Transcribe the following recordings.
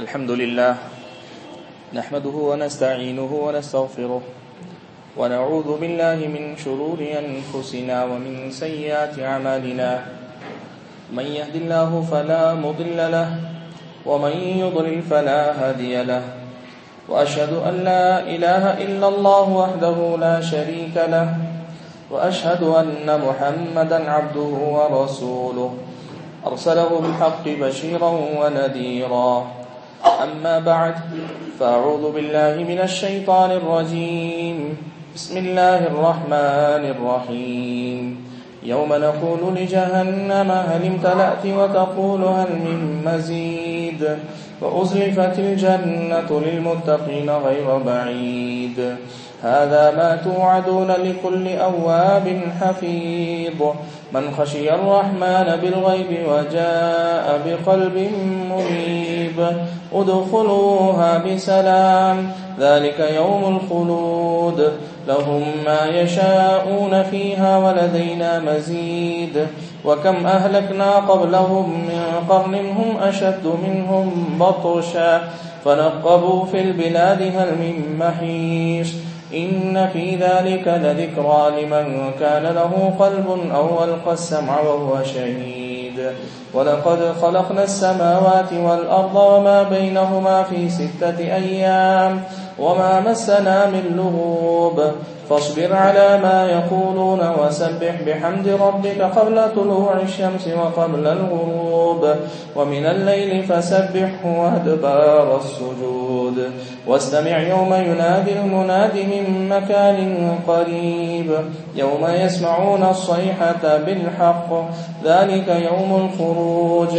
الحمد لله نحمده ونستعينه ونستغفره ونعوذ بالله من شرور أنفسنا ومن سيئات عمالنا من يهد الله فلا مضل له ومن يضلل فلا هادي له. وأشهد أن لا إله إلا الله وحده لا شريك له. وأشهد أن محمدا عبده ورسوله. أرسله بالحق بشيرا ونذيرا. أما بعد فأعوذ بالله من الشيطان الرجيم. بسم الله الرحمن الرحيم. يوم نقول لجهنم هل امتلأت وتقول هل من مزيد؟ وأزلفت الجنة للمتقين غير بعيد. هذا ما توعدون لكل أواب حفيظ. من خشي الرحمن بالغيب وجاء بقلب منيب. ادخلوها بسلام. ذلك يوم الخلود. لهم ما يشاءون فيها ولدينا مزيد. وكم أهلكنا قبلهم من قرن هم أشد منهم بطشا. فنقبوا في البلاد هل من محيش إن في ذلك لذكرى لمن كان له قلب أو ألقى السمع وهو شهيد. ولقد خلقنا السماوات والأرض وما بينهما في ستة أيام. وما مسنا من لغوب فاصبر على ما يقولون وسبح بحمد ربك قبل طلوع الشمس وقبل الغروب ومن الليل فسبحه وادبار السجود واستمع يوم ينادي المناد من مكان قريب يوم يسمعون الصيحة بالحق ذلك يوم الخروج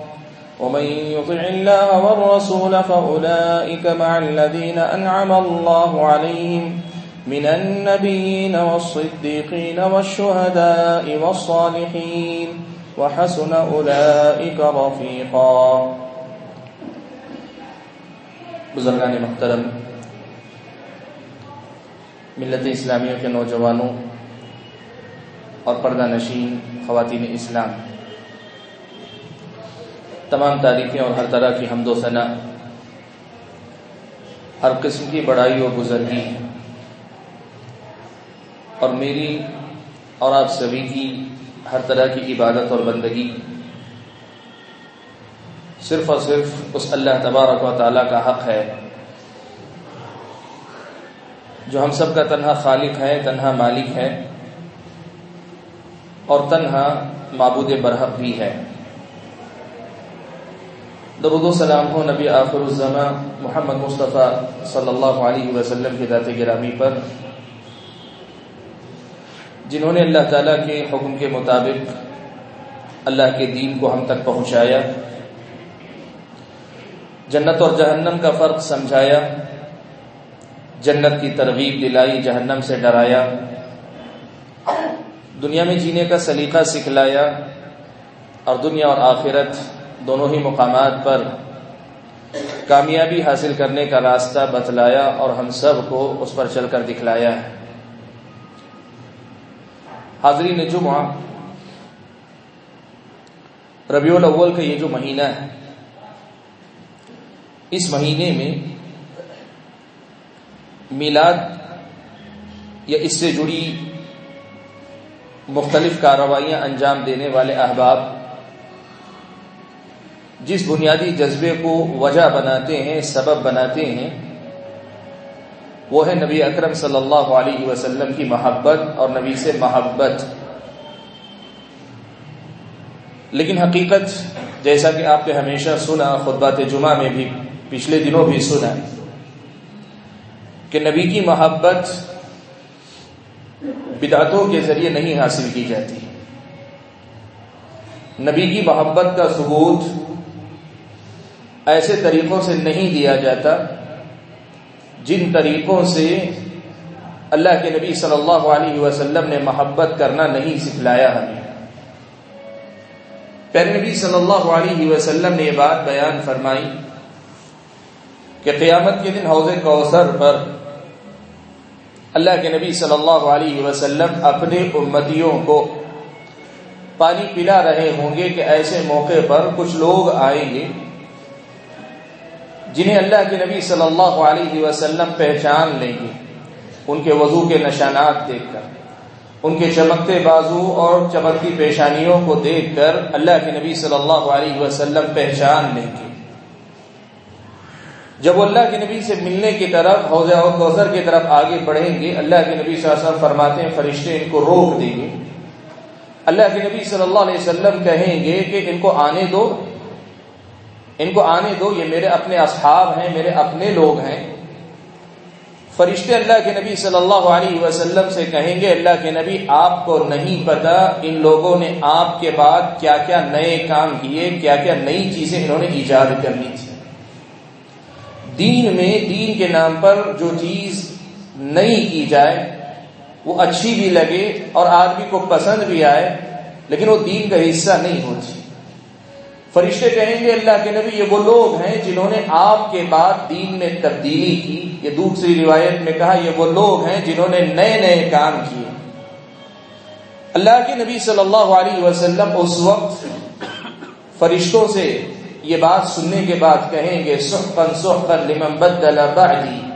ومن يطع الله والرسول فأولئك مع الذين أنعم الله عليهم من النبيين والصديقين والشهداء والصالحين وحسن أولئك رفيقا. بزرگان محترم ملت اسلامیہ کے نوجوانوں اور پردہ نشین خواتین اسلام تمام تاریخیں اور ہر طرح کی حمد و ثنا ہر قسم کی بڑائی اور بزرگی اور میری اور آپ سبھی کی ہر طرح کی عبادت اور بندگی صرف اور صرف اس اللہ تبارک و تعالیٰ کا حق ہے جو ہم سب کا تنہا خالق ہے، تنہا مالک ہے اور تنہا معبود برحق بھی ہے۔ درود و سلام ہو، نبی آخر الزماں محمد مصطفیٰ صلی اللہ علیہ وسلم کی ذات گرامی پر۔ جنہوں نے اللہ تعالیٰ کے حکم کے مطابق اللہ کے دین کو ہم تک پہنچایا، جنت اور جہنم کا فرق سمجھایا، جنت کی ترغیب دلائی، جہنم سے ڈرایا، دنیا میں جینے کا سلیقہ سکھلایا، اور دنیا اور آخرت دونوں ہی مقامات پر کامیابی حاصل کرنے کا راستہ بتلایا اور ہم سب کو اس پر چل کر دکھلایا ہے۔ حاضرین جمعہ، ربیع الاول کا یہ جو مہینہ ہے، اس مہینے میں میلاد یا اس سے جڑی مختلف کارروائیاں انجام دینے والے احباب جس بنیادی جذبے کو وجہ بناتے ہیں، سبب بناتے ہیں، وہ ہے نبی اکرم صلی اللہ علیہ وسلم کی محبت اور نبی سے محبت۔ لیکن حقیقت، جیسا کہ آپ نے ہمیشہ سنا خطبات جمعہ میں بھی، پچھلے دنوں بھی سنا، کہ نبی کی محبت بدعتوں کے ذریعے نہیں حاصل کی جاتی۔ نبی کی محبت کا ثبوت ایسے طریقوں سے نہیں دیا جاتا جن طریقوں سے اللہ کے نبی صلی اللہ علیہ وسلم نے محبت کرنا نہیں سکھلایا ہمیں۔ پہلے نبی صلی اللہ علیہ وسلم نے یہ بات بیان فرمائی کہ قیامت کے دن حوض کوثر پر اللہ کے نبی صلی اللہ علیہ وسلم اپنے امتیوں کو پانی پلا رہے ہوں گے کہ ایسے موقع پر کچھ لوگ آئیں گے۔ جنہیں اللہ کے نبی صلی اللہ علیہ وسلم پہچان لیں گے۔ ان کے وضو کے نشانات دیکھ کر، ان کے چمکتے بازو اور چمکتی پیشانیوں کو دیکھ کر اللہ کے نبی صلی اللہ علیہ وسلم پہچان لیں گے۔ جب وہ اللہ کے نبی سے ملنے کی طرف، حوض اور کوثر کی طرف آگے بڑھیں گے، اللہ کے نبی صلی اللہ علیہ وسلم فرماتے ہیں، فرشتے ان کو روک دیں گے۔ اللہ کے نبی صلی اللہ علیہ وسلم کہیں گے کہ ان کو آنے دو۔ ان کو آنے دو، یہ میرے اپنے اصحاب ہیں، میرے اپنے لوگ ہیں۔ فرشتے اللہ کے نبی صلی اللہ علیہ وسلم سے کہیں گے، اللہ کے نبی، آپ کو نہیں پتا ان لوگوں نے آپ کے بعد کیا کیا نئے کام کیے کیا کیا نئی چیزیں انہوں نے ایجاد کر لی تھی۔ دین میں، دین کے نام پر جو چیز نئی کی جائے، وہ اچھی بھی لگے اور آدمی کو پسند بھی آئے، لیکن وہ دین کا حصہ نہیں ہوتی۔ فرشتے کہیں گے اللہ کے نبی، یہ وہ لوگ ہیں جنہوں نے آپ کے بعد دین میں تبدیلی کی۔ یہ دوسری روایت میں کہا، یہ وہ لوگ ہیں جنہوں نے نئے نئے کام کیے۔ اللہ کے نبی صلی اللہ علیہ وسلم اس وقت فرشتوں سے یہ بات سننے کے بعد کہیں گے سحقن سحقن لمن بدل بعدی۔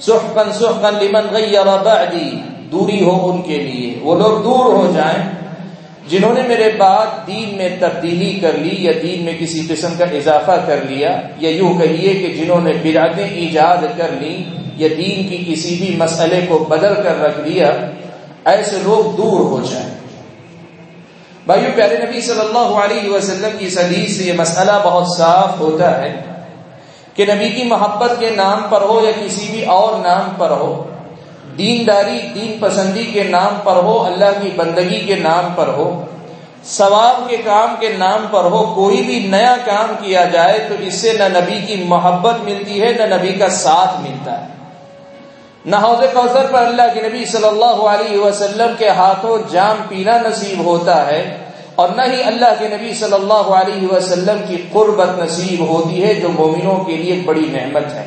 سحقن سحقن لمن غیر بعدی۔ دوری ہو ان کے لیے۔ وہ لوگ دور ہو جائیں۔ جنہوں نے میرے بعد دین میں تبدیلی کر لی یا دین میں کسی قسم کا اضافہ کر لیا یا یوں کہیے کہ جنہوں نے برادیں ایجاد کر لی یا دین کی کسی بھی مسئلے کو بدل کر رکھ دیا، ایسے لوگ دور ہو جائیں۔ بھائیو، پیارے نبی صلی اللہ علیہ وسلم کی حدیث سے یہ مسئلہ بہت صاف ہوتا ہے کہ نبی کی محبت کے نام پر ہو یا کسی بھی اور نام پر ہو دینداری، دین پسندی کے نام پر ہو، اللہ کی بندگی کے نام پر ہو، ثواب کے کام کے نام پر ہو، کوئی بھی نیا کام کیا جائے تو اس سے نہ نبی کی محبت ملتی ہے، نہ نبی کا ساتھ ملتا ہے۔ نہ حوض کوثر پر اللہ کے نبی صلی اللہ علیہ وسلم کے ہاتھوں جام پینا نصیب ہوتا ہے اور نہ ہی اللہ کے نبی صلی اللہ علیہ وسلم کی قربت نصیب ہوتی ہے، جو مومنوں کے لیے بڑی نعمت ہے۔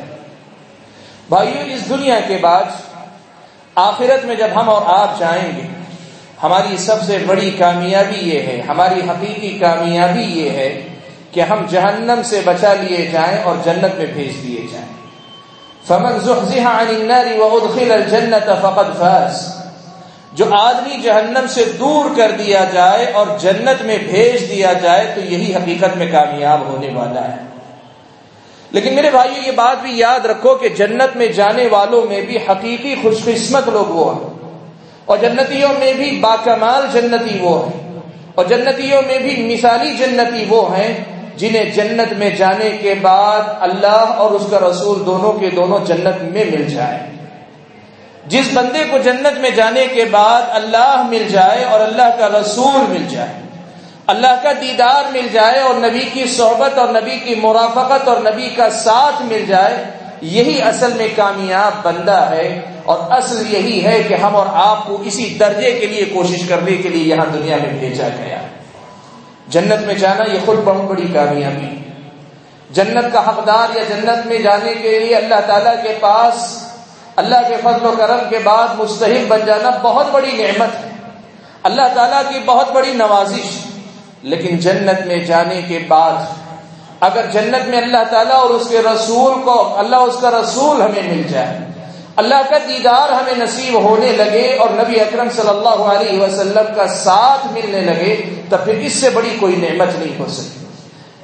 بھائیو، اس دنیا کے بعد آخرت میں جب ہم اور آپ جائیں گے، ہماری سب سے بڑی کامیابی یہ ہے، ہماری حقیقی کامیابی یہ ہے کہ ہم جہنم سے بچا لیے جائیں اور جنت میں بھیج دیے جائیں۔ فمن زحزح عن النار وادخل الجنت فقد فاز۔ جو آدمی جہنم سے دور کر دیا جائے اور جنت میں بھیج دیا جائے تو یہی حقیقت میں کامیاب ہونے والا ہے۔ لیکن میرے بھائی یہ بات بھی یاد رکھو کہ جنت میں جانے والوں میں بھی حقیقی خوش قسمت لوگ وہ ہیں۔ اور جنتیوں میں بھی باکمال جنتی وہ ہیں۔ اور جنتیوں میں بھی مثالی جنتی وہ ہیں جنہیں جنت میں جانے کے بعد اللہ اور اس کا رسول دونوں کے دونوں جنت میں مل جائے جس بندے کو جنت میں جانے کے بعد اللہ مل جائے اور اللہ کا رسول مل جائے۔ اللہ کا دیدار مل جائے اور نبی کی صحبت اور نبی کی مرافقت اور نبی کا ساتھ مل جائے، یہی اصل میں کامیاب بندہ ہے اور اصل یہی ہے کہ ہم اور آپ کو اسی درجے کے لیے کوشش کرنے کے لیے یہاں دنیا میں بھیجا گیا۔ جنت میں جانا یہ خود بہت بڑی کامیابی جنت کا حقدار یا جنت میں جانے کے لیے اللہ تعالیٰ کے پاس، اللہ کے فضل و کرم کے بعد مستحق بن جانا بہت بڑی نعمت ہے۔ اللہ تعالیٰ کی بہت بڑی نوازش۔ لیکن جنت میں جانے کے بعد اگر جنت میں اللہ تعالیٰ اور اس کے رسول کو اللہ اس کا رسول ہمیں مل جائے، اللہ کا دیدار ہمیں نصیب ہونے لگے اور نبی اکرم صلی اللہ علیہ وسلم کا ساتھ ملنے لگے تو پھر اس سے بڑی کوئی نعمت نہیں ہو سکتی۔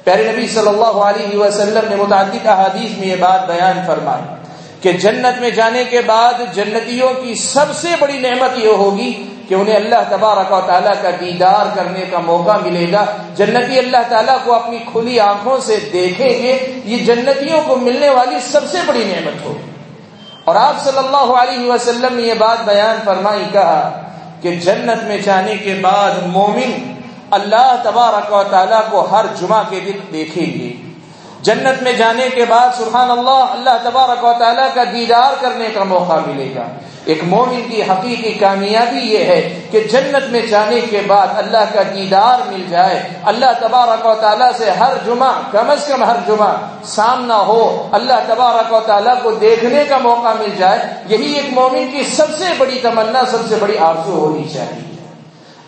پیارے نبی صلی اللہ علیہ وسلم نے متعدد احادیث میں یہ بات بیان فرمائی کہ جنت میں جانے کے بعد جنتیوں کی سب سے بڑی نعمت یہ ہوگی کہ انہیں اللہ تبارک و تعالیٰ کا دیدار کرنے کا موقع ملے گا۔ جنتی اللہ تعالیٰ کو اپنی کھلی آنکھوں سے دیکھیں گے، یہ جنتیوں کو ملنے والی سب سے بڑی نعمت ہوگی اور آپ صلی اللہ علیہ وسلم نے یہ بات بیان فرمائی، کہا کہ جنت میں جانے کے بعد مومن اللہ تبارک و تعالیٰ کو ہر جمعہ کے دن دیکھیں گے۔ جنت میں جانے کے بعد سبحان اللہ اللہ تبارک و تعالیٰ کا دیدار کرنے کا موقع ملے گا۔ ایک مومن کی حقیقی کامیابی یہ ہے کہ جنت میں جانے کے بعد اللہ کا دیدار مل جائے۔ اللہ تبارک و تعالیٰ سے ہر جمعہ، کم از کم ہر جمعہ سامنا ہو، اللہ تبارک و تعالیٰ کو دیکھنے کا موقع مل جائے۔ یہی ایک مومن کی سب سے بڑی تمنا، سب سے بڑی آرزو ہونی چاہیے۔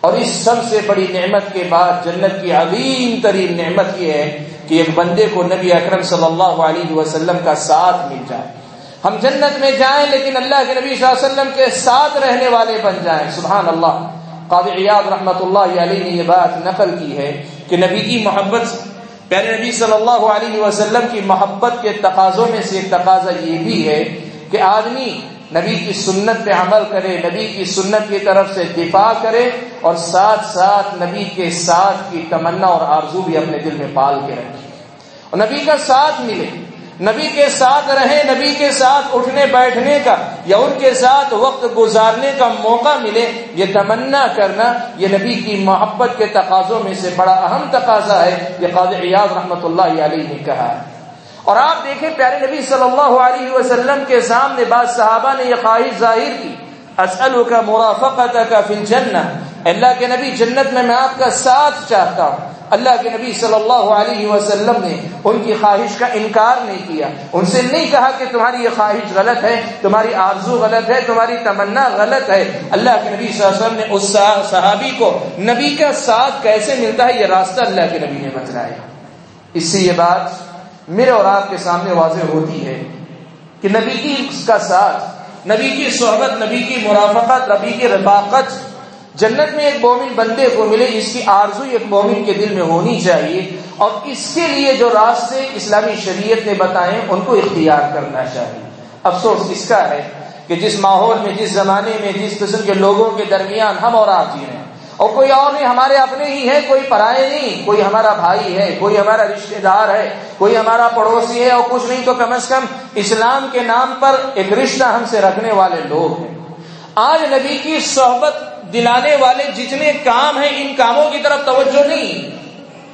اور اس سب سے بڑی نعمت کے بعد جنت کی عظیم ترین نعمت یہ ہے کہ ایک بندے کو نبی اکرم صلی اللہ علیہ وسلم کا ساتھ مل جائے۔ ہم جنت میں جائیں لیکن اللہ کے نبی صلی اللہ علیہ وسلم کے ساتھ رہنے والے بن جائیں۔ سبحان اللہ۔ قاضی رحمۃ اللہ علیہ نے یہ بات نقل کی ہے کہ نبی کی محبت، پیارے نبی صلی اللہ علیہ وسلم کی محبت کے تقاضوں میں سے ایک تقاضا یہ بھی ہے کہ آدمی نبی کی سنت پہ عمل کرے، نبی کی سنت کی طرف سے دفاع کرے اور ساتھ ساتھ نبی کے ساتھ کی تمنا اور آرزو بھی اپنے دل میں پال کے رکھے۔ اور نبی کا ساتھ ملے۔ نبی کے ساتھ رہے، نبی کے ساتھ اٹھنے، بیٹھنے کا یا ان کے ساتھ وقت گزارنے کا موقع ملے، یہ تمنا کرنا یہ نبی کی محبت کے تقاضوں میں سے بڑا اہم تقاضا ہے، یہ قاضی ریاض رحمۃ اللہ علیہ نے کہا ہے۔ اور آپ دیکھیں پیارے نبی صلی اللہ علیہ وسلم کے سامنے بعض صحابہ نے یہ خواہش ظاہر کی اسلو کا مرافقت کا فن جنت اللہ کے نبی جنت میں میں آپ کا ساتھ چاہتا ہوں۔ اللہ کے نبی صلی اللہ علیہ وسلم نے ان کی خواہش کا انکار نہیں کیا۔ ان سے نہیں کہا کہ تمہاری یہ خواہش غلط ہے، تمہاری آرزو غلط ہے، تمہاری تمنا غلط ہے۔ اللہ کے نبی صلی اللہ علیہ وسلم نے اس صحابی کو نبی کا ساتھ کیسے ملتا ہے، یہ راستہ اللہ کے نبی نے بتلایا۔ اس سے یہ بات میرے اور آپ کے سامنے واضح ہوتی ہے کہ نبی کی کا ساتھ، نبی کی صحبت، نبی کی مرافقت، نبی کی رفاقت جنت میں ایک مومن بندے کو ملے، اس کی آرزو ایک مومن کے دل میں ہونی چاہیے۔ اور اس کے لیے جو راستے اسلامی شریعت نے بتائے، ان کو اختیار کرنا چاہیے۔ افسوس اس کا ہے کہ جس ماحول میں، جس زمانے میں، جس قسم کے لوگوں کے درمیان ہم اور آپ جی رہے ہیں۔ اور کوئی اور نہیں، ہمارے اپنے ہی ہے کوئی پرائے نہیں۔ کوئی ہمارا بھائی ہے، کوئی ہمارا رشتہ دار ہے، کوئی ہمارا پڑوسی ہے، اور کچھ نہیں تو کم از کم اسلام کے نام پر ایک رشتہ ہم سے رکھنے والے لوگ ہیں۔ آج نبی کی صحبت دلانے والے جتنے کام ہیں، ان کاموں کی طرف توجہ نہیں۔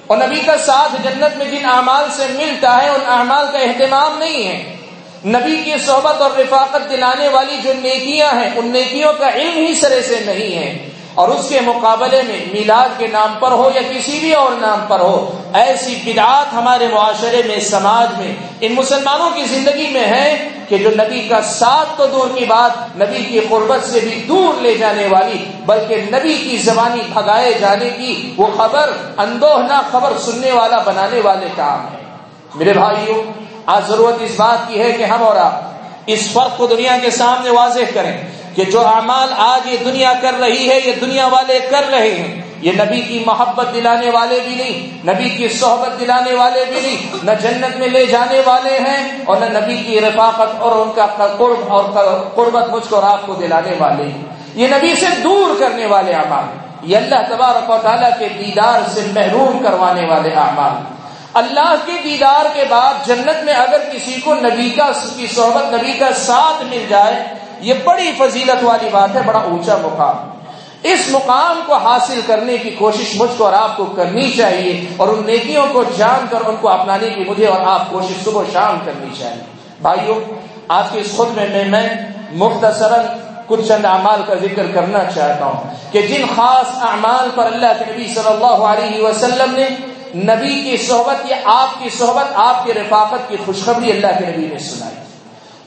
اور نبی کا ساتھ جنت میں جن اعمال سے ملتا ہے، ان اعمال کا اہتمام نہیں ہے۔ نبی کی صحبت اور رفاقت دلانے والی جو نیکیاں ہیں، ان نیکیوں کا علم ہی سرے سے نہیں ہے۔ اور اس کے مقابلے میں میلاد کے نام پر ہو یا کسی بھی اور نام پر ہو، ایسی بدعات ہمارے معاشرے میں، سماج میں، ان مسلمانوں کی زندگی میں ہے کہ جو نبی کا ساتھ تو دور کی بات، نبی کی قربت سے بھی دور لے جانے والی، بلکہ نبی کی زبانی بھگائے جانے کی وہ خبر اندوہ نہ خبر سننے والا، بنانے والے کام ہے۔ میرے بھائیوں، آج ضرورت اس بات کی ہے کہ ہم اور آپ اس فرق کو دنیا کے سامنے واضح کریں۔ کہ جو اعمال آج یہ دنیا کر رہی ہے، یہ دنیا والے کر رہے ہیں۔ یہ نبی کی محبت دلانے والے بھی نہیں، نبی کی صحبت دلانے والے بھی نہیں، نہ جنت میں لے جانے والے ہیں اور نہ نبی کی رفاقت اور ان کا قرب اور قربت مجھ کو آپ کو دلانے والے۔ ہیں یہ نبی سے دور کرنے والے اعمال یہ اللہ تبارک و تعالیٰ کے دیدار سے محروم کروانے والے اعمال اللہ کے دیدار کے بعد جنت میں اگر کسی کو نبی کا، کی صحبت نبی کا ساتھ مل جائے یہ بڑی فضیلت والی بات ہے، بڑا اونچا مقام۔ اس مقام کو حاصل کرنے کی کوشش مجھ کو اور آپ کو کرنی چاہیے اور ان نیکیوں کو جان کر ان کو اپنانے کی مجھے اور آپ کوشش صبح شام کرنی چاہیے۔ بھائیوں آج کے اس خود میں میں مختصراً کچھ چند اعمال کا ذکر کرنا چاہتا ہوں کہ جن خاص اعمال پر اللہ کے نبی صلی اللہ علیہ وسلم نے نبی کی صحبت یا آپ کی صحبت، آپ کی رفاقت کی خوشخبری اللہ کے نبی نے سنائی۔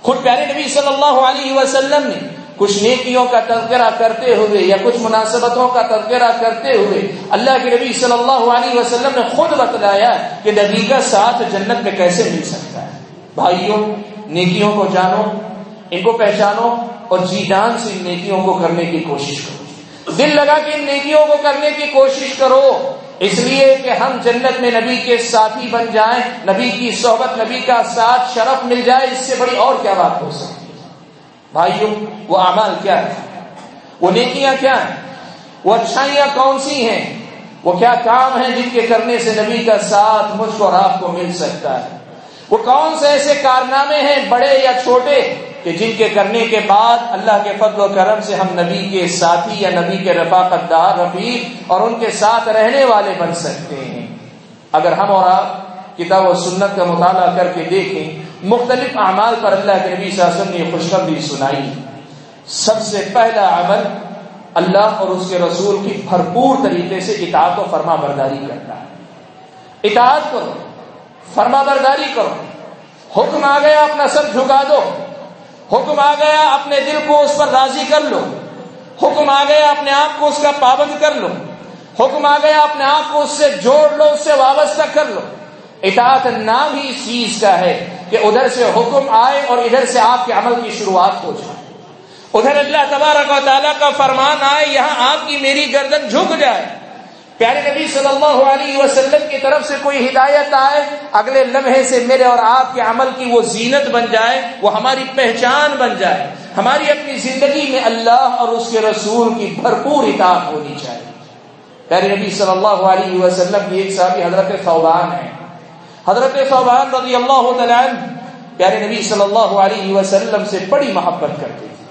خود پیارے نبی صلی اللہ علیہ وسلم نے کچھ نیکیوں کا تذکرہ کرتے ہوئے یا کچھ مناسبتوں کا تذکرہ کرتے ہوئے اللہ کے نبی صلی اللہ علیہ وسلم نے خود بتلایا کہ نبی کا ساتھ جنت میں کیسے مل سکتا ہے؟ بھائیوں، نیکیوں کو جانو، ان کو پہچانو اور جی جان سے ان نیکیوں کو کرنے کی کوشش کرو۔ دل لگا کہ ان نیکیوں کو کرنے کی کوشش کرو۔ اس لیے کہ ہم جنت میں نبی کے ساتھی بن جائیں، نبی کی صحبت، نبی کا ساتھ شرف مل جائے، اس سے بڑی اور کیا بات ہو سکتی ہے؟ بھائیوں، وہ اعمال کیا ہے وہ نیکیاں کیا ہیں؟ وہ اچھائیاں کون سی ہیں؟ وہ کیا کام ہیں جن کے کرنے سے نبی کا ساتھ مجھ کو اور آپ کو مل سکتا ہے؟ وہ کون سے ایسے کارنامے ہیں، بڑے یا چھوٹے؟ کہ جن کے کرنے کے بعد اللہ کے فضل و کرم سے ہم نبی کے ساتھی یا نبی کے رفاقت دار رفیق اور ان کے ساتھ رہنے والے بن سکتے ہیں۔ اگر ہم اور آپ کتاب و سنت کا مطالعہ کر کے دیکھیں، مختلف اعمال پر اللہ کے نبی صلی اللہ علیہ وسلم نے خوشخبری سنائی۔ سب سے پہلا عمل اللہ اور اس کے رسول کی بھرپور طریقے سے اطاعت و فرما برداری کرتا ہے۔ اطاعت کرو فرما برداری کرو، حکم آ گیا، اپنا سر جھکا دو۔ حکم آ گیا، اپنے دل کو اس پر راضی کر لو۔ حکم آ گیا، اپنے آپ کو اس کا پابند کر لو۔ حکم آ گیا، اپنے آپ کو اس سے جوڑ لو، اس سے وابستہ کر لو۔ اطاعت نام ہی اس چیز کا ہے کہ ادھر سے حکم آئے اور ادھر سے آپ کے عمل کی شروعات ہو جائے۔ ادھر اللہ تبارک و تعالیٰ کا فرمان آئے، یہاں آپ کی میری گردن جھک جائے۔ پیارے نبی صلی اللہ علیہ وسلم کی طرف سے کوئی ہدایت آئے، اگلے لمحے سے میرے اور آپ کے عمل کی وہ زینت بن جائے، وہ ہماری پہچان بن جائے۔ ہماری اپنی زندگی میں اللہ اور اس کے رسول کی بھرپور اطاعت ہونی چاہیے۔ پیارے نبی صلی اللہ علیہ وسلم کی ایک صحابی حضرت فوبان ہے حضرت فوبان رضی اللہ تعالیٰ پیارے نبی صلی اللہ علیہ وسلم سے بڑی محبت کرتے تھے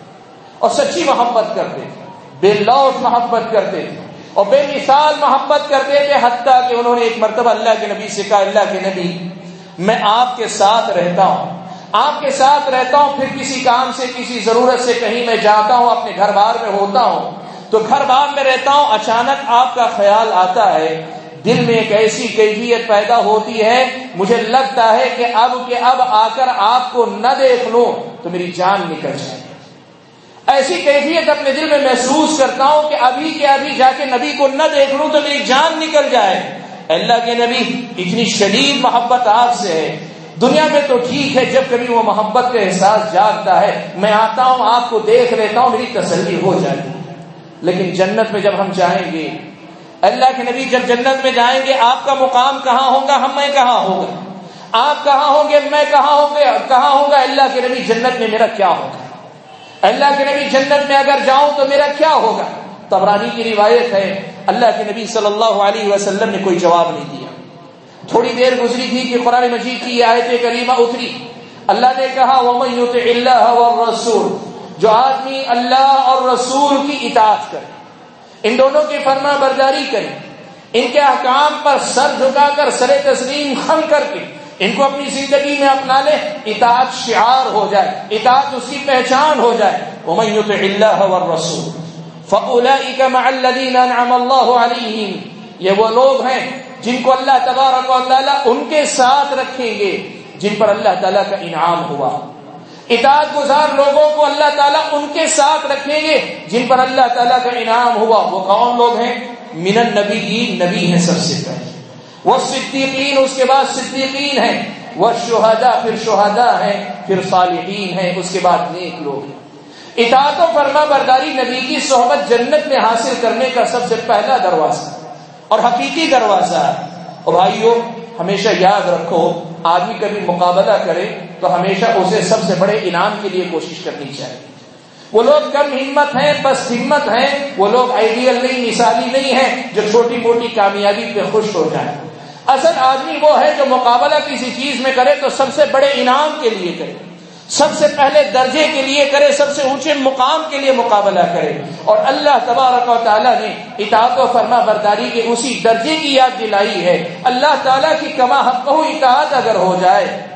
اور سچی محبت کرتے تھے، بے لوٹ محبت کرتے تھے۔ اور بے مثال محبت کرتے تھے حتیٰ کہ انہوں نے ایک مرتبہ اللہ کے نبی سے کہا، اللہ کے نبی، میں آپ کے ساتھ رہتا ہوں۔ آپ کے ساتھ رہتا ہوں، پھر کسی کام سے، کسی ضرورت سے کہیں میں جاتا ہوں، اپنے گھر بار میں ہوتا ہوں، تو گھر بار میں رہتا ہوں، اچانک آپ کا خیال آتا ہے، دل میں ایک ایسی کیفیت پیدا ہوتی ہے، مجھے لگتا ہے کہ اب کہ اب آ کر آپ کو نہ دیکھ لوں، تو میری جان نکل جائے۔ ایسی کیفیت اپنے دل میں محسوس کرتا ہوں کہ ابھی کے ابھی جا کے نبی کو نہ دیکھ لوں تو میری جان نکل جائے۔ اللہ کے نبی، اتنی شدید محبت آپ سے ہے۔ دنیا میں تو ٹھیک ہے، جب کبھی وہ محبت کا احساس جاگتا ہے، میں آتا ہوں، آپ کو دیکھ لیتا ہوں، میری تسلی ہو جائے لیکن جنت میں جب ہم جائیں گے، اللہ کے نبی جب جنت میں جائیں گے، آپ کا مقام کہاں ہوگا؟ ہم میں کہاں ہوگا؟ آپ کہاں ہوں گے؟ میں کہاں ہوں گے؟ کہاں ہوگا؟ اللہ کے نبی جنت میں میرا کیا ہوگا؟ اللہ کے نبی جنت میں اگر جاؤں تو میرا کیا ہوگا؟ تبرانی کی روایت ہے، اللہ کے نبی صلی اللہ علیہ وسلم نے کوئی جواب نہیں دیا۔ تھوڑی دیر گزری تھی کہ قرآن مجید کی آیت کریمہ اتری۔ اللہ نے کہا اللہ رسول جو آدمی اللہ اور رسول کی اطاعت کرے، ان دونوں کی فرما برداری کرے، ان کے احکام پر سر جھکا کر سر تسلیم خم کر کے ان کو اپنی زندگی میں اپنا لے، اطاعت شعار ہو جائے، اطاعت اس کی پہچان ہو جائے۔ یہ وہ لوگ ہیں جن کو اللہ تبارک و تعالیٰ ان کے ساتھ رکھیں گے، جن پر اللہ تعالیٰ کا انعام ہوا۔ اطاعت گزار لوگوں کو اللہ تعالیٰ ان کے ساتھ رکھیں گے، جن پر اللہ تعالیٰ کا انعام ہوا۔ وہ کون لوگ ہیں؟ من النبی نبی ہیں سب سے پہلے۔ وہ صدیقین اس کے بعد صدیقین ہیں. وہ شہدا پھر شہدا ہیں، پھر صالحین ہیں، اس کے بعد نیک لوگ اطاعت و فرما برداری نبی کی صحبت جنت میں حاصل کرنے کا سب سے پہلا دروازہ اور حقیقی دروازہ ہے. اور بھائیو، ہمیشہ یاد رکھو، آدمی کبھی مقابلہ کرے تو ہمیشہ اسے سب سے بڑے انعام کے لیے کوشش کرنی چاہیے. وہ لوگ کم ہمت ہیں، بس ہمت ہیں، وہ لوگ آئیڈیل نہیں مثالی نہیں ہیں جو چھوٹی موٹی کامیابی پہ خوش ہو جائیں۔ اصل آدمی وہ ہے جو مقابلہ کسی چیز میں کرے تو سب سے بڑے انعام کے لیے کرے، سب سے پہلے درجے کے لیے کرے، سب سے اونچے مقام کے لیے مقابلہ کرے۔ اور اللہ تبارک و تعالیٰ نے اطاعت و فرما برداری کے اسی درجے کی یاد دلائی ہے۔ اللہ تعالیٰ کی کما حق اطاعت اگر ہو جائے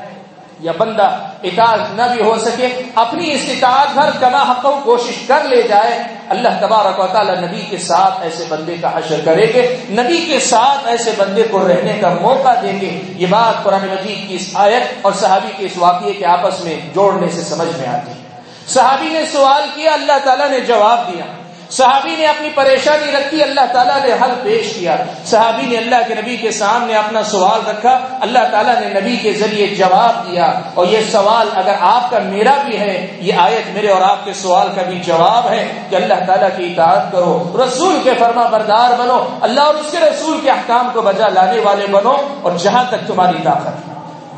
یا بندہ اطاعت نہ بھی ہو سکے، اپنی استطاعت ہر کما حق کوشش کر لے جائے اللہ تبارک و تعالی نبی کے ساتھ ایسے بندے کا حشر کرے گے، نبی کے ساتھ ایسے بندے کو رہنے کا موقع دیں گے۔ یہ بات قرآن مجید کی اس آیت اور صحابی کے اس واقعے کے آپس میں جوڑنے سے سمجھ میں آتی ہے۔ صحابی نے سوال کیا، اللہ تعالیٰ نے جواب دیا۔ صحابی نے اپنی پریشانی رکھی، اللہ تعالیٰ نے حل پیش کیا۔ صحابی نے اللہ کے نبی کے سامنے اپنا سوال رکھا، اللہ تعالیٰ نے نبی کے ذریعے جواب دیا۔ اور یہ سوال اگر آپ کا میرا بھی ہے، یہ آیت میرے اور آپ کے سوال کا بھی جواب ہے کہ اللہ تعالیٰ کی اطاعت کرو۔ رسول کے فرما بردار بنو، اللہ اور اس کے رسول کے احکام کو بجا لانے والے بنو۔ اور جہاں تک تمہاری طاقت،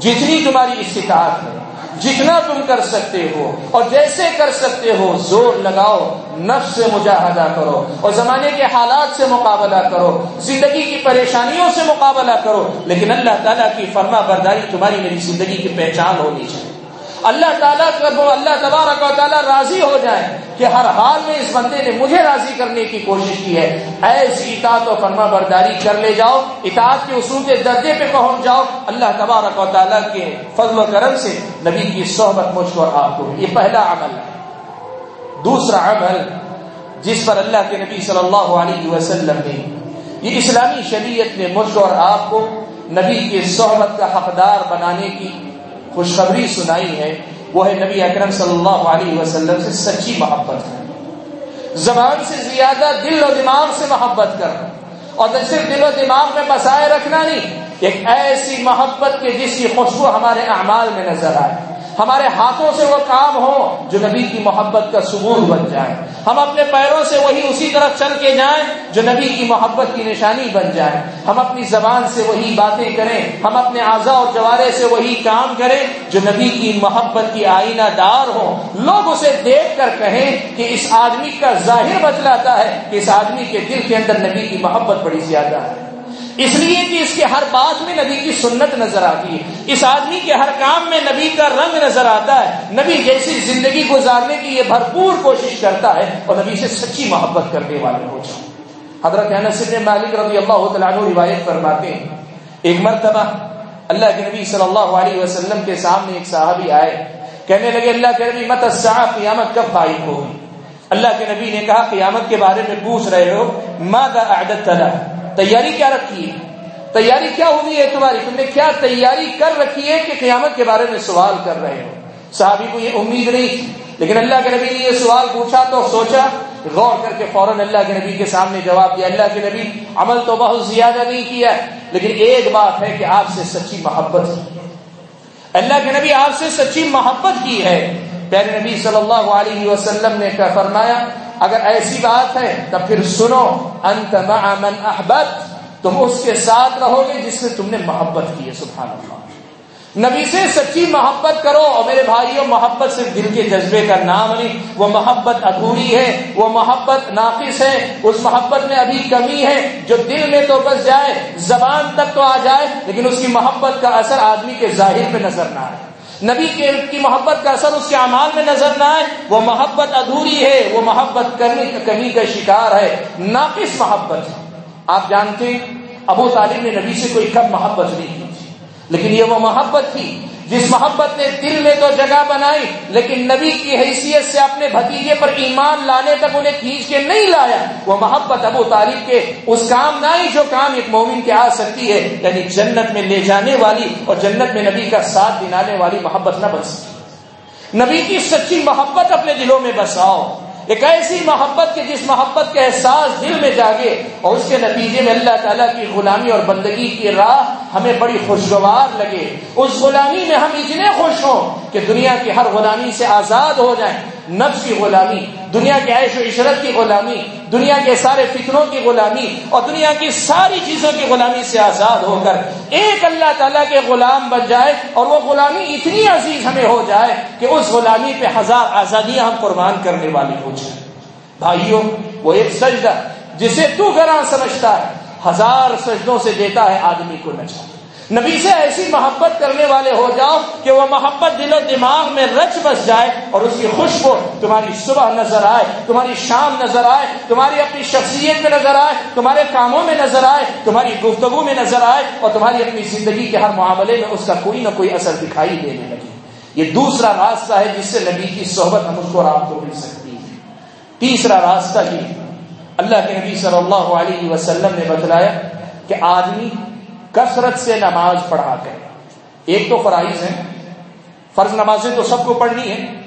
جتنی تمہاری استطاعت ہے جتنا تم کر سکتے ہو، اور جیسے کر سکتے ہو، زور لگاؤ، نفس سے مجاہدہ کرو، اور زمانے کے حالات سے مقابلہ کرو، زندگی کی پریشانیوں سے مقابلہ کرو، لیکن اللہ تعالیٰ کی فرما برداری تمہاری میری زندگی کی پہچان ہونی چاہیے۔ اللہ تعالیٰ اللہ تبارک و تعالیٰ راضی ہو جائے کہ ہر حال میں اس بندے نے مجھے راضی کرنے کی کوشش کی ہے۔ ایسی اطاعت و فرما برداری کر لے جاؤ، اطاعت کے اصول کے درجے پہ پہنچ جاؤ۔ اللہ تبارک و تعالیٰ کے فضل و کرم سے نبی کی صحبت مجھ کو آپ کو یہ پہلا عمل ہے۔ دوسرا عمل، جس پر اللہ کے نبی صلی اللہ علیہ وسلم نے یہ اسلامی شریعت نے مجھ اور آپ کو نبی کی صحبت کا حقدار بنانے کی خوشخبری سنائی ہے، وہ ہے نبی اکرم صلی اللہ علیہ وسلم سے سچی محبت ہے۔ زبان سے زیادہ دل و دماغ سے محبت کرنا اور نہ صرف دل و دماغ میں بسائے رکھنا نہیں، ایک ایسی محبت کے جس کی خوشبو ہمارے اعمال میں نظر آئے۔ ہمارے ہاتھوں سے وہ کام ہو جو نبی کی محبت کا ثبوت بن جائے۔ ہم اپنے پیروں سے وہی اسی طرح چل کے جائیں جو نبی کی محبت کی نشانی بن جائے۔ ہم اپنی زبان سے وہی باتیں کریں۔ ہم اپنے اعضاء اور جوارے سے وہی کام کریں جو نبی کی محبت کی آئینہ دار ہو لوگ اسے دیکھ کر کہیں کہ اس آدمی کا ظاہر بتلاتا ہے کہ اس آدمی کے دل کے اندر نبی کی محبت بڑی زیادہ ہے۔ اس لیے کہ اس کے ہر بات میں نبی کی سنت نظر آتی ہے۔ اس آدمی کے ہر کام میں نبی کا رنگ نظر آتا ہے۔ نبی جیسی زندگی گزارنے کی یہ بھرپور کوشش کرتا ہے اور نبی سے سچی محبت کرنے والے ہو جائے حضرت انس بن مالک رضی اللہ عنہ روایت فرماتے ہیں، ایک مرتبہ اللہ کے نبی صلی اللہ علیہ وسلم کے سامنے ایک صحابی آئے۔ کہنے لگے، اللہ کے نبی، مت قیامت کب قائم ہوگی؟ اللہ کے نبی نے کہا، قیامت کے بارے میں پوچھ رہے ہو، ماذا اعددت له تیاری کیا رکھی ہے؟ تیاری کیا ہوئی ہے تمہاری؟ تم نے کیا تیاری کر رکھی ہے کہ قیامت کے بارے میں سوال کر رہے ہو؟ صحابی کو یہ امید نہیں تھی، لیکن اللہ کے نبی نے یہ سوال پوچھا تو سوچا، غور کر کے فوراً اللہ کے نبی کے سامنے جواب دیا، اللہ کے نبی عمل تو بہت زیادہ نہیں کیا لیکن ایک بات ہے کہ آپ سے سچی محبت کی اللہ کے نبی آپ سے سچی محبت کی ہے۔ پیارے نبی صلی اللہ علیہ وسلم نے فرمایا اگر ایسی بات ہے تو پھر سنو، انت مع من احبت تم اس کے ساتھ رہو گے جس سے تم نے محبت کی ہے سبحان اللہ نبی سے سچی محبت کرو اور میرے بھائیوں محبت صرف دل کے جذبے کا نام نہیں، وہ محبت ادھوری ہے، وہ محبت ناقص ہے۔ اس محبت میں ابھی کمی ہے، جو دل میں تو بس جائے، زبان تک تو آ جائے، لیکن اس کی محبت کا اثر آدمی کے ظاہر پہ نظر نہ آئے۔ نبی کے کی محبت کا اثر اس کے اعمال میں نظر نہ آئے۔ وہ محبت ادھوری ہے، وہ محبت کرنے کمی کا شکار ہے۔ ناقص محبت۔ آپ جانتے ابو طالب نے نبی سے کوئی کم محبت نہیں کی لیکن یہ وہ محبت تھی جس محبت نے دل میں تو جگہ بنائی، لیکن نبی کی حیثیت سے اپنے بھتیجے پر ایمان لانے تک انہیں کھینچ کے نہیں لایا، وہ محبت ابو طالب کے اس کام نہ جو کام ایک مومن کے آ سکتی ہے یعنی جنت میں لے جانے والی اور جنت میں نبی کا ساتھ دلانے والی محبت نہ بن سکتی۔ نبی کی سچی محبت اپنے دلوں میں بساؤ ایک ایسی محبت کے جس محبت کے احساس دل میں جاگے اور اس کے نتیجے میں اللہ تعالیٰ کی غلامی اور بندگی کی راہ ہمیں بڑی خوشگوار لگے۔ اس غلامی میں ہم اتنے خوش ہوں کہ دنیا کی ہر غلامی سے آزاد ہو جائیں۔ نفس کی غلامی، دنیا کے عیش و عشرت کی غلامی، دنیا کے سارے فکروں کی غلامی اور دنیا کی ساری چیزوں کی غلامی سے آزاد ہو کر ایک اللہ تعالیٰ کے غلام بن جائے اور وہ غلامی اتنی عزیز ہمیں ہو جائے کہ اس غلامی پہ ہزار آزادیاں ہم قربان کرنے والی ہو جائیں۔ بھائیوں، وہ ایک سجدہ جسے تو گراں سمجھتا ہے، ہزار سجدوں سے دیتا ہے آدمی کو نچا نبی سے ایسی محبت کرنے والے ہو جاؤ کہ وہ محبت دل و دماغ میں رچ بس جائے اور اس کی خوشبو تمہاری صبح نظر آئے، تمہاری شام نظر آئے، تمہاری اپنی شخصیت میں نظر آئے، تمہارے کاموں میں نظر آئے، تمہاری گفتگو میں نظر آئے اور تمہاری اپنی زندگی کے ہر معاملے میں اس کا کوئی نہ کوئی اثر دکھائی دینے لگے۔ یہ دوسرا راستہ ہے جس سے نبی کی صحبت ہم اس کو آپ کو مل سکتی ہے۔ تیسرا راستہ یہ، اللہ کے نبی صلی اللہ علیہ وسلم نے بتلایا کہ آدمی کثرت سے نماز پڑھا کر ایک تو فرائض ہیں۔ فرض نمازیں تو سب کو پڑھنی ہے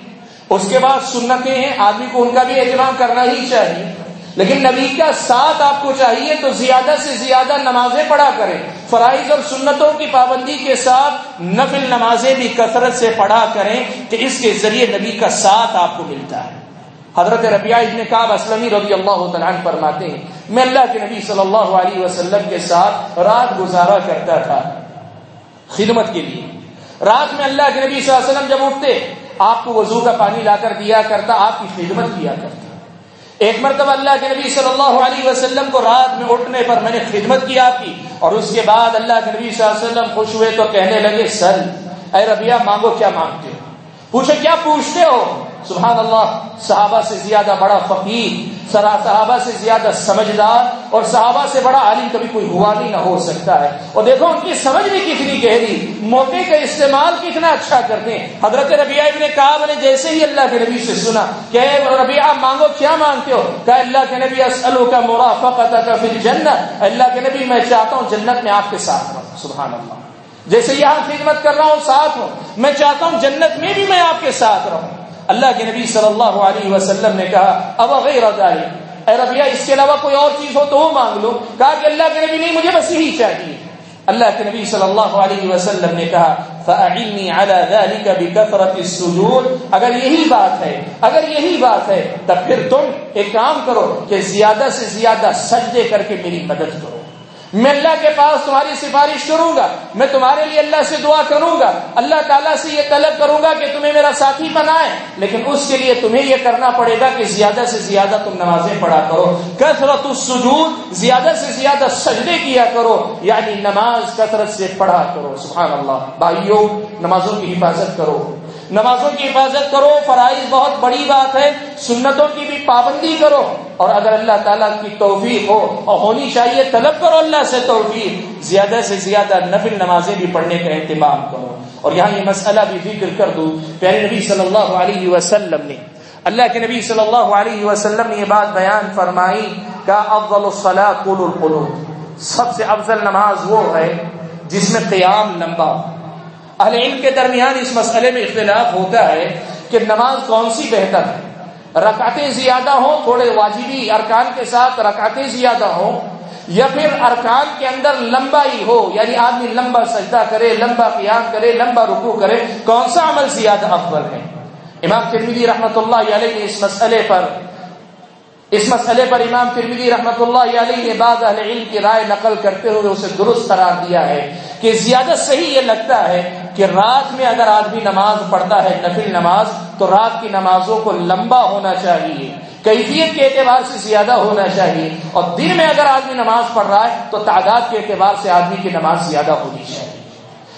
اس کے بعد سنتیں ہیں۔ آدمی کو ان کا بھی اہتمام کرنا ہی چاہیے۔ لیکن نبی کا ساتھ آپ کو چاہیے تو زیادہ سے زیادہ نمازیں پڑھا کریں۔ فرائض اور سنتوں کی پابندی کے ساتھ نفل نمازیں بھی کثرت سے پڑھا کریں کہ اس کے ذریعے نبی کا ساتھ آپ کو ملتا ہے۔ حضرت ربیہ ابن کعب اسلمی رضی اللہ تعالیٰ فرماتے ہیں میں اللہ کے نبی صلی اللہ علیہ وسلم کے ساتھ رات گزارا کرتا تھا خدمت کے لیے۔ رات میں اللہ کے نبی صلی اللہ علیہ وسلم جب اٹھتے، آپ کو وضو کا پانی لا کر دیا کرتا، آپ کی خدمت کیا کرتا۔ ایک مرتبہ اللہ کے نبی صلی اللہ علیہ وسلم کو رات میں اٹھنے پر میں نے خدمت کی آپ کی، اور اس کے بعد اللہ کے نبی صلی اللہ علیہ وسلم خوش ہوئے تو کہنے لگے، سر، اے ربیہ مانگو کیا مانگتے ہو؟ پوچھے کیا پوچھتے ہو؟ سبحان اللہ صحابہ سے زیادہ بڑا فقیر صحابہ سے زیادہ سمجھدار اور صحابہ سے بڑا عالم کبھی کوئی ہوا نہیں، نہ ہو سکتا ہے۔ اور دیکھو، ان کی سمجھ بھی کتنی گہری، موقع کا استعمال کتنا اچھا کرتے ہیں۔ حضرت ربیہ نے کہا نے جیسے ہی اللہ کے نبی سے سنا کہ ربیہ مانگو، کیا مانگتے ہو؟ کہ اللہ کے نبی اسلو کا مرافقت کا پھر جنت اللہ کے نبی، میں چاہتا ہوں جنت میں آپ کے ساتھ رہوں۔ سبحان اللہ جیسے یہاں خدمت کر رہا ہوں، ساتھ ہوں۔ میں چاہتا ہوں جنت میں بھی میں آپ کے ساتھ رہوں۔ اللہ کے نبی صلی اللہ علیہ وسلم نے کہا اب غیر اے ربیہ اس کے علاوہ کوئی اور چیز ہو تو وہ مانگ لو۔ کہا کہ اللہ کے نبی نہیں، مجھے بس یہی چاہیے۔ اللہ کے نبی صلی اللہ علیہ وسلم نے کہا فَأَعِنِّي عَلَى ذَلِكَ بِكَثْرَةِ السُّجُودِ اگر یہی بات ہے، اگر یہی بات ہے تب پھر تم ایک کام کرو کہ زیادہ سے زیادہ سجدے کر کے میری مدد کرو۔ میں اللہ کے پاس تمہاری سفارش کروں گا، میں تمہارے لیے اللہ سے دعا کروں گا۔ اللہ تعالیٰ سے یہ طلب کروں گا کہ تمہیں میرا ساتھی بنائے، لیکن اس کے لیے تمہیں یہ کرنا پڑے گا کہ زیادہ سے زیادہ تم نمازیں پڑھا کرو۔ کثرت السجود، زیادہ سے زیادہ سجدے کیا کرو۔ یعنی نماز کثرت سے پڑھا کرو، سبحان اللہ۔ بھائیوں، نمازوں کی حفاظت کرو۔ نمازوں کی حفاظت کرو، فرائض بہت بڑی بات ہے، سنتوں کی بھی پابندی کرو۔ اور اگر اللہ تعالیٰ کی توفیق ہو اور ہونی چاہیے، طلب کرو اللہ سے توفیق۔ زیادہ سے زیادہ نفل نمازیں بھی پڑھنے کا اہتمام کرو۔ اور یہاں یہ مسئلہ بھی ذکر کر دوں۔ پیارے نبی صلی اللہ علیہ وسلم نے، اللہ کے نبی صلی اللہ علیہ وسلم نے یہ بات بیان فرمائی، کا افضل الصلاۃ قول القلوب سب سے افضل نماز وہ ہے جس میں قیام لمبا اہل علم کے درمیان اس مسئلے میں اختلاف ہوتا ہے کہ نماز کون سی بہتر ہے؟ رکعتیں زیادہ ہوں، تھوڑے واجبی ارکان کے ساتھ رکعتیں زیادہ ہوں، یا پھر ارکان کے اندر لمبا ہی ہو یعنی آدمی لمبا سجدہ کرے، لمبا قیام کرے، لمبا رکو کرے، کون سا عمل زیادہ افضل ہے؟ امام ترمیدی رحمۃ اللہ علیہ نے اس مسئلے پر اس مسئلے پر امام ترمیدی رحمۃ اللہ علیہ نے بعض اہل علم کی رائے نقل کرتے ہوئے اسے درست قرار دیا ہے کہ زیادہ صحیح یہ لگتا ہے کہ رات میں اگر آدمی نماز پڑھتا ہے، نفل نماز، تو رات کی نمازوں کو لمبا ہونا چاہیے، کیفیت کے اعتبار سے زیادہ ہونا چاہیے، اور دن میں اگر آدمی نماز پڑھ رہا ہے، تو تعداد کے اعتبار سے آدمی کی نماز زیادہ ہونی چاہیے۔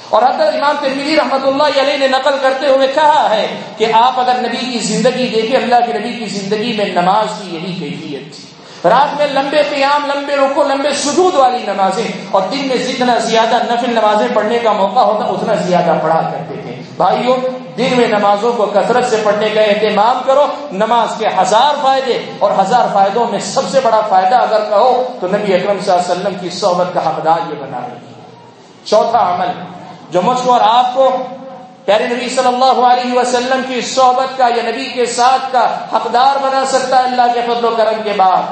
اور حضرت امام ترمیدی رحمۃ اللہ علیہ نے نقل کرتے ہوئے کہا ہے کہ آپ اگر نبی کی زندگی دیکھیں، اللہ کے نبی کی زندگی میں نماز کی یہی کیفیت تھی۔ رات میں لمبے قیام، لمبے رکو لمبے سجود والی نمازیں اور دن میں جتنا زیادہ نفل نمازیں پڑھنے کا موقع ہوتا، اتنا زیادہ پڑھا کرتے تھے۔ بھائیوں دن میں نمازوں کو کثرت سے پڑھنے کا اہتمام کرو۔ نماز کے ہزار فائدے اور ہزار فائدوں میں سب سے بڑا فائدہ اگر کہو تو نبی اکرم صلی اللہ علیہ وسلم کی صحبت کا حقدار یہ بنا رہی چوتھا عمل۔ جو مجھ کو اور آپ کو پیارے نبی صلی اللہ علیہ وسلم کی صحبت کا یا نبی کے ساتھ کا حقدار بنا سکتا ہے اللہ کے فضل و کرم کے بعد،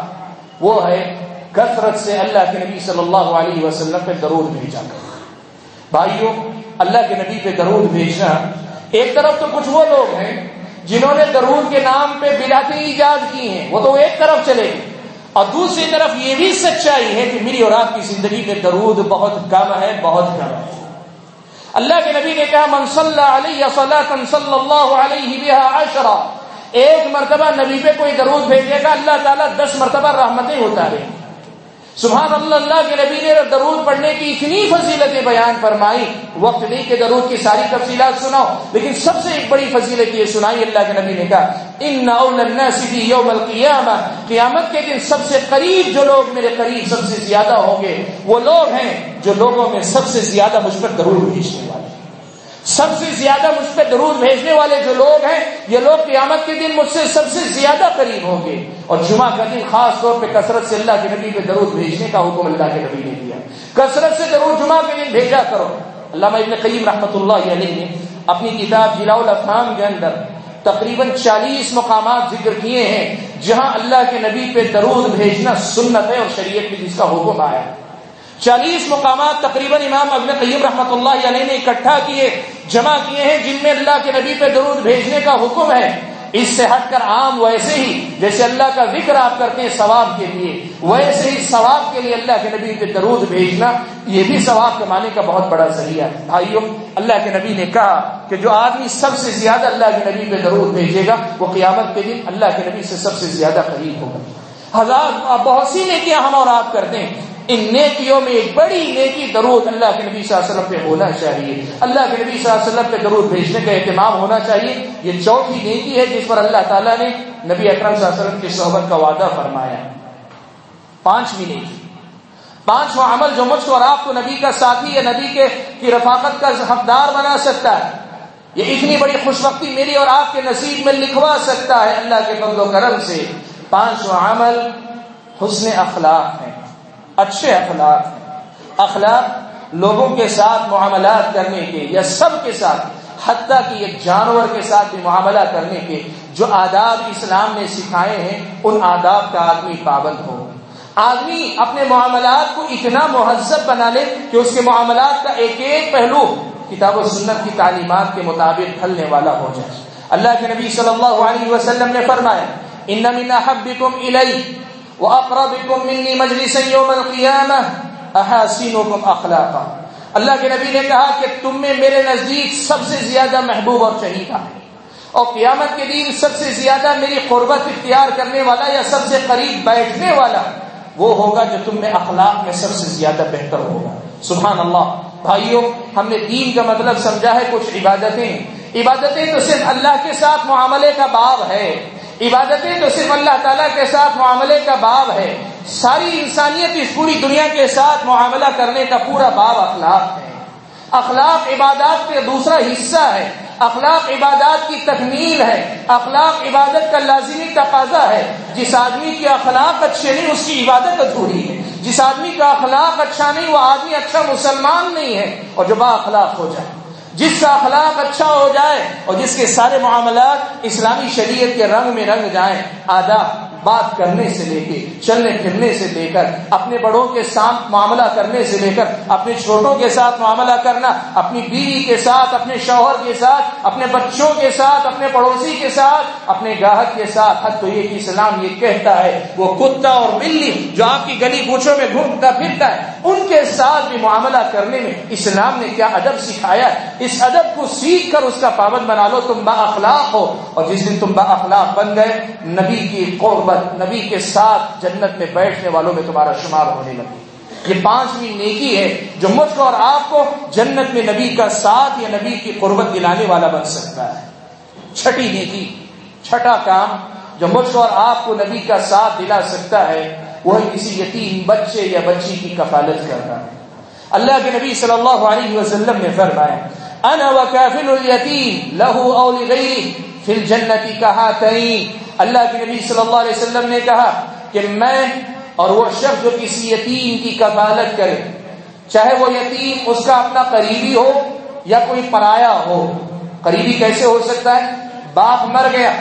وہ ہے کثرت سے اللہ کے نبی صلی اللہ علیہ وسلم پہ درود بھیجا کر بھائیوں اللہ کے نبی پہ درود بھیجنا ایک طرف تو کچھ وہ لوگ ہیں جنہوں نے درود کے نام پہ بلاتی ایجاد کی ہیں، وہ تو ایک طرف چلے گئے۔ اور دوسری طرف یہ بھی سچائی ہے کہ میری اور آپ کی زندگی میں درود بہت کم ہے، بہت کم ہے۔ اللہ کے نبی نے کہا، من صلی علیہ صلی اللہ علیہ عشرہ ایک مرتبہ نبی پہ کوئی درود بھیجے گا، اللہ تعالیٰ دس مرتبہ رحمتیں اتارے سبحان اللہ اللہ کے نبی نے درود پڑھنے کی اتنی فضیلتیں بیان فرمائی وقت نہیں کہ درود کی ساری تفصیلات سناؤ، لیکن سب سے ایک بڑی فضیلت یہ سنائی، اللہ کے نبی نے کہا، ان یوم القیامہ قیامت کے دن سب سے قریب جو لوگ میرے قریب سب سے زیادہ ہوں گے، وہ لوگ ہیں جو لوگوں میں سب سے زیادہ مجھ پر درود بھیجنے والے سب سے زیادہ مجھ پہ درود بھیجنے والے جو لوگ ہیں، یہ لوگ قیامت کے دن مجھ سے سب سے زیادہ قریب ہوں گے۔ اور جمعہ کا دن خاص طور پہ کثرت سے اللہ کے نبی پہ درود بھیجنے کا حکم اللہ کے نبی نے دیا۔ کثرت سے درود جمعہ کے دن بھیجا کرو۔ اللہ ابن قیم رحمۃ اللہ علیہ نے اپنی کتاب جلاء الافہام کے اندر تقریباً چالیس مقامات ذکر کیے ہیں، جہاں اللہ کے نبی پہ درود بھیجنا سنت ہے اور شریعت میں جس کا حکم آیا۔ چالیس مقامات تقریباً امام ابن قیم رحمۃ اللہ علیہ نے اکٹھا کیے، جمع کیے ہیں، جن میں اللہ کے نبی پہ درود بھیجنے کا حکم ہے۔ اس سے ہٹ کر عام ویسے ہی، جیسے اللہ کا ذکر آپ کرتے ہیں ثواب کے لیے، ویسے ہی ثواب کے لیے اللہ کے نبی پہ درود بھیجنا، یہ بھی ثواب کمانے کا بہت بڑا ذریعہ ہے۔ بھائیوں، اللہ کے نبی نے کہا کہ جو آدمی سب سے زیادہ اللہ کے نبی پہ درود بھیجے گا، وہ قیامت کے دن اللہ کے نبی سے سب سے زیادہ قریب ہوگا۔ ہزار، بہت سی نیکیاں ہم اور آپ کرتے ہیں۔ ان نیکیوں میں ایک بڑی نیکی درود اللہ کے نبی صلی اللہ علیہ وسلم پہ ہونا چاہیے۔ اللہ کے نبی صلی اللہ علیہ وسلم پہ درود بھیجنے کا اہتمام ہونا چاہیے۔ یہ چوتھی نیکی ہے جس پر اللہ تعالیٰ نے نبی اکرم صلی اللہ علیہ وسلم کی صحبت کا وعدہ فرمایا۔ پانچویں نیکی۔ پانچواں عمل جو مجھ کو اور آپ کو نبی کا ساتھی یا نبی کے کی رفاقت کا حقدار بنا سکتا ہے۔ یہ اتنی بڑی خوش وقتی میری اور آپ کے نصیب میں لکھوا سکتا ہے اللہ کے فضل و کرم سے۔ پانچواں عمل حسن اخلاق ہے۔ اچھے اخلاق ہیں اخلاق لوگوں کے ساتھ معاملات کرنے کے یا سب کے ساتھ، حتیٰ کہ ایک جانور کے ساتھ بھی معاملہ کرنے کے جو آداب اسلام نے سکھائے ہیں، ان آداب کا آدمی پابند ہو۔ آدمی اپنے معاملات کو اتنا مہذب بنا لے کہ اس کے معاملات کا ایک ایک پہلو کتاب و سنت کی تعلیمات کے مطابق ڈھلنے والا ہو جائے۔ اللہ کے نبی صلی اللہ علیہ وسلم نے فرمایا، ان من احبكم الي واقربكم مني مجلسا يوم القيامه احاسنكم اخلاقا اللہ کے نبی نے کہا کہ تم میں میرے نزدیک سب سے زیادہ محبوب اور چہیتا ہے۔ اور قیامت کے دن سب سے زیادہ میری قربت اختیار کرنے والا یا سب سے قریب بیٹھنے والا وہ ہوگا جو تم میں اخلاق میں سب سے زیادہ بہتر ہوگا۔ سبحان اللہ۔ بھائیوں، ہم نے دین کا مطلب سمجھا ہے، کچھ عبادتیں۔ عبادتیں تو صرف اللہ کے ساتھ معاملے کا باب ہے۔ عبادتیں تو صرف اللہ تعالیٰ کے ساتھ معاملے کا باب ہے۔ ساری انسانیت اس پوری دنیا کے ساتھ معاملہ کرنے کا پورا باب اخلاق ہے۔ اخلاق عبادات کا دوسرا حصہ ہے۔ اخلاق عبادات کی تکمیل ہے۔ اخلاق عبادت کا لازمی تقاضا ہے۔ جس آدمی کی اخلاق اچھے نہیں، اس کی عبادت ادھوری ہے۔ جس آدمی کا اخلاق اچھا نہیں، وہ آدمی اچھا مسلمان نہیں ہے اور جو با اخلاق ہو جائے۔ جس کا اخلاق اچھا ہو جائے اور جس کے سارے معاملات اسلامی شریعت کے رنگ میں رنگ جائیں، آداب بات کرنے سے لے کے، چلنے پھرنے سے لے کر، اپنے بڑوں کے ساتھ معاملہ کرنے سے لے کر، اپنے چھوٹوں کے ساتھ معاملہ کرنا، اپنی بیوی کے ساتھ، اپنے شوہر کے ساتھ، اپنے بچوں کے ساتھ، اپنے پڑوسی کے ساتھ، اپنے گاہک کے ساتھ۔ حد تو یہ کہ اسلام یہ کہتا ہے، وہ کتا اور بلی جو آپ کی گلی گوچھوں میں گھومتا پھرتا ہے۔ ان کے ساتھ بھی معاملہ کرنے میں اسلام نے کیا ادب سکھایا ہے؟ اس ادب کو سیکھ کر اس کا پابند بنا لو، تم با اخلاق ہو۔ اور جس دن تم با اخلاق بن گئے، نبی کی قربت محبت نبی کے ساتھ جنت میں بیٹھنے والوں میں تمہارا شمار ہونے لگے۔ یہ پانچویں نیکی ہے جو مجھ کو اور آپ کو جنت میں نبی کا ساتھ یا نبی کی قربت دلانے والا بن سکتا ہے۔ چھٹی نیکی، چھٹا کام جو مجھ کو اور آپ کو نبی کا ساتھ دلا سکتا ہے وہ کسی یتیم بچے یا بچی کی کفالت کرنا۔ ہے اللہ کے نبی صلی اللہ علیہ وسلم نے فرمایا، انا وکافل الیتیم، لہو او لغیری، فی الجنتی کہا اللہ کے نبی صلی اللہ علیہ وسلم نے کہا کہ میں اور وہ شخص جو کسی یتیم کی کفالت کرے، چاہے وہ یتیم اس کا اپنا قریبی ہو یا کوئی پرایا ہو۔ قریبی کیسے ہو سکتا ہے؟ باپ مر گیا،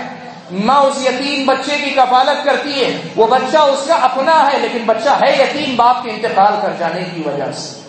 ماں اس یتیم بچے کی کفالت کرتی ہے۔ وہ بچہ اس کا اپنا ہے، لیکن بچہ ہے یتیم باپ کے انتقال کر جانے کی وجہ سے۔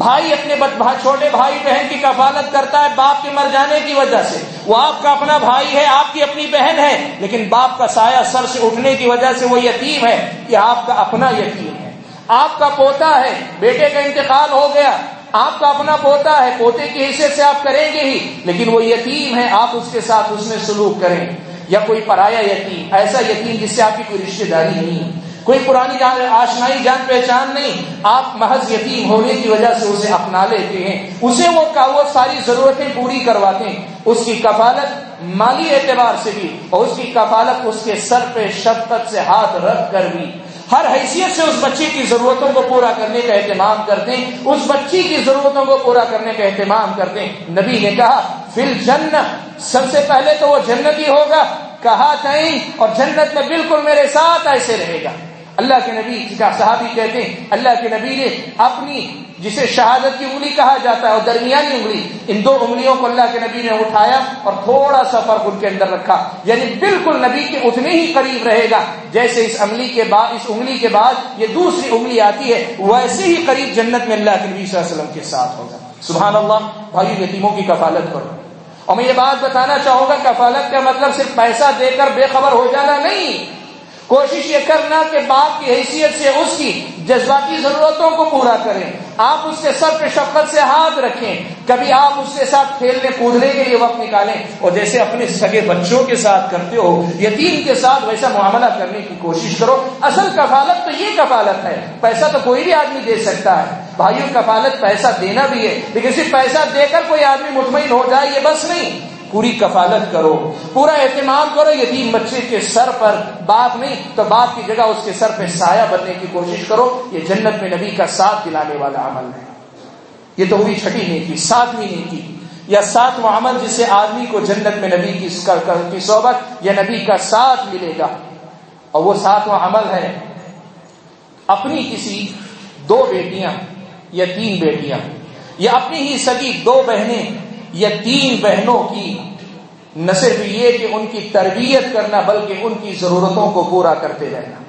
بھائی اپنے چھوٹے بھائی بہن کی کفالت کرتا ہے باپ کے مر جانے کی وجہ سے۔ وہ آپ کا اپنا بھائی ہے، آپ کی اپنی بہن ہے، لیکن باپ کا سایہ سر سے اٹھنے کی وجہ سے وہ یتیم ہے کہ آپ کا اپنا یتیم ہے۔ آپ کا پوتا ہے، بیٹے کا انتقال ہو گیا۔ آپ کا اپنا پوتا ہے، پوتے کی حیثیت سے آپ کریں گے ہی، لیکن وہ یتیم ہے، آپ اس کے ساتھ اس میں سلوک کریں۔ یا کوئی پرایا یتیم، ایسا یتیم جس سے آپ کی کوئی رشتے داری نہیں۔ ہے کوئی پرانی جان آشنائی جان پہچان نہیں، آپ محض یتیم ہونے کی وجہ سے اسے اپنا لیتے ہیں۔ اسے وہ وہ ساری ضرورتیں پوری کرواتے ہیں۔ اس کی کفالت مالی اعتبار سے بھی اور اس کی کفالت اس کے سر پہ شفقت سے ہاتھ رکھ کر بھی۔ ہر حیثیت سے اس بچے کی ضرورتوں کو پورا کرنے کا اہتمام کرتے ہیں۔ اس بچی کی ضرورتوں کو پورا کرنے کا اہتمام کرتے ہیں۔ نبی نے کہا، فل جنت، سب سے پہلے تو وہ جنتی ہوگا۔ کہا تئیں اور جنت میں بالکل میرے ساتھ ایسے رہے گا۔ اللہ کے نبی کا صحابی کہتے ہیں، اللہ کے نبی نے اپنی، جسے شہادت کی انگلی کہا جاتا ہے اور درمیانی انگلی، ان دو انگلیوں کو اللہ کے نبی نے اٹھایا اور تھوڑا سا فرق ان کے اندر رکھا۔ یعنی بالکل نبی کے اتنے ہی قریب رہے گا، جیسے اس عملی کے بعد اس انگلی کے بعد یہ دوسری انگلی آتی ہے، ویسے ہی قریب جنت میں اللہ کے نبی صلی اللہ علیہ وسلم کے ساتھ ہوگا۔ سبحان اللہ بھائی، یتیموں کی کفالت کرو۔ اور میں یہ بات بتانا چاہوں گا، کفالت کا مطلب صرف پیسہ دے کر بے خبر ہو جانا نہیں۔ کوشش یہ کرنا کہ باپ کی حیثیت سے اس کی جذباتی ضرورتوں کو پورا کریں۔ آپ اس کے سر پہ شفقت سے ہاتھ رکھیں۔ کبھی آپ اس کے ساتھ کھیلنے کودنے کے لیے وقت نکالیں۔ اور جیسے اپنے سگے بچوں کے ساتھ کرتے ہو، یتیم کے ساتھ ویسا معاملہ کرنے کی کوشش کرو۔ اصل کفالت تو یہ کفالت ہے۔ پیسہ تو کوئی بھی آدمی دے سکتا ہے۔ بھائیوں کفالت پیسہ دینا بھی ہے۔ لیکن صرف پیسہ دے کر کوئی آدمی مطمئن ہو جائے، یہ بس نہیں۔ پوری کفالت کرو، پورا اہتمام کرو یتیم بچے کے سر پر باپ نہیں، تو باپ کی جگہ اس کے سر پہ سایہ بننے کی کوشش کرو، یہ جنت میں نبی کا ساتھ دلانے والا عمل ہے۔ یہ تو ہوئی چھٹی نیکی، ساتویں نیکی۔ یا ساتواں عمل جس سے آدمی کو جنت میں نبی کی صحبت یا نبی کا ساتھ ملے گا۔ اور وہ ساتواں عمل ہے۔ اپنی کسی دو بیٹیاں یا تین بیٹیاں یا اپنی ہی سگی دو بہنیں یا تین بہنوں کی، نہ صرف یہ کہ ان کی تربیت کرنا بلکہ ان کی ضرورتوں کو پورا کرتے رہنا۔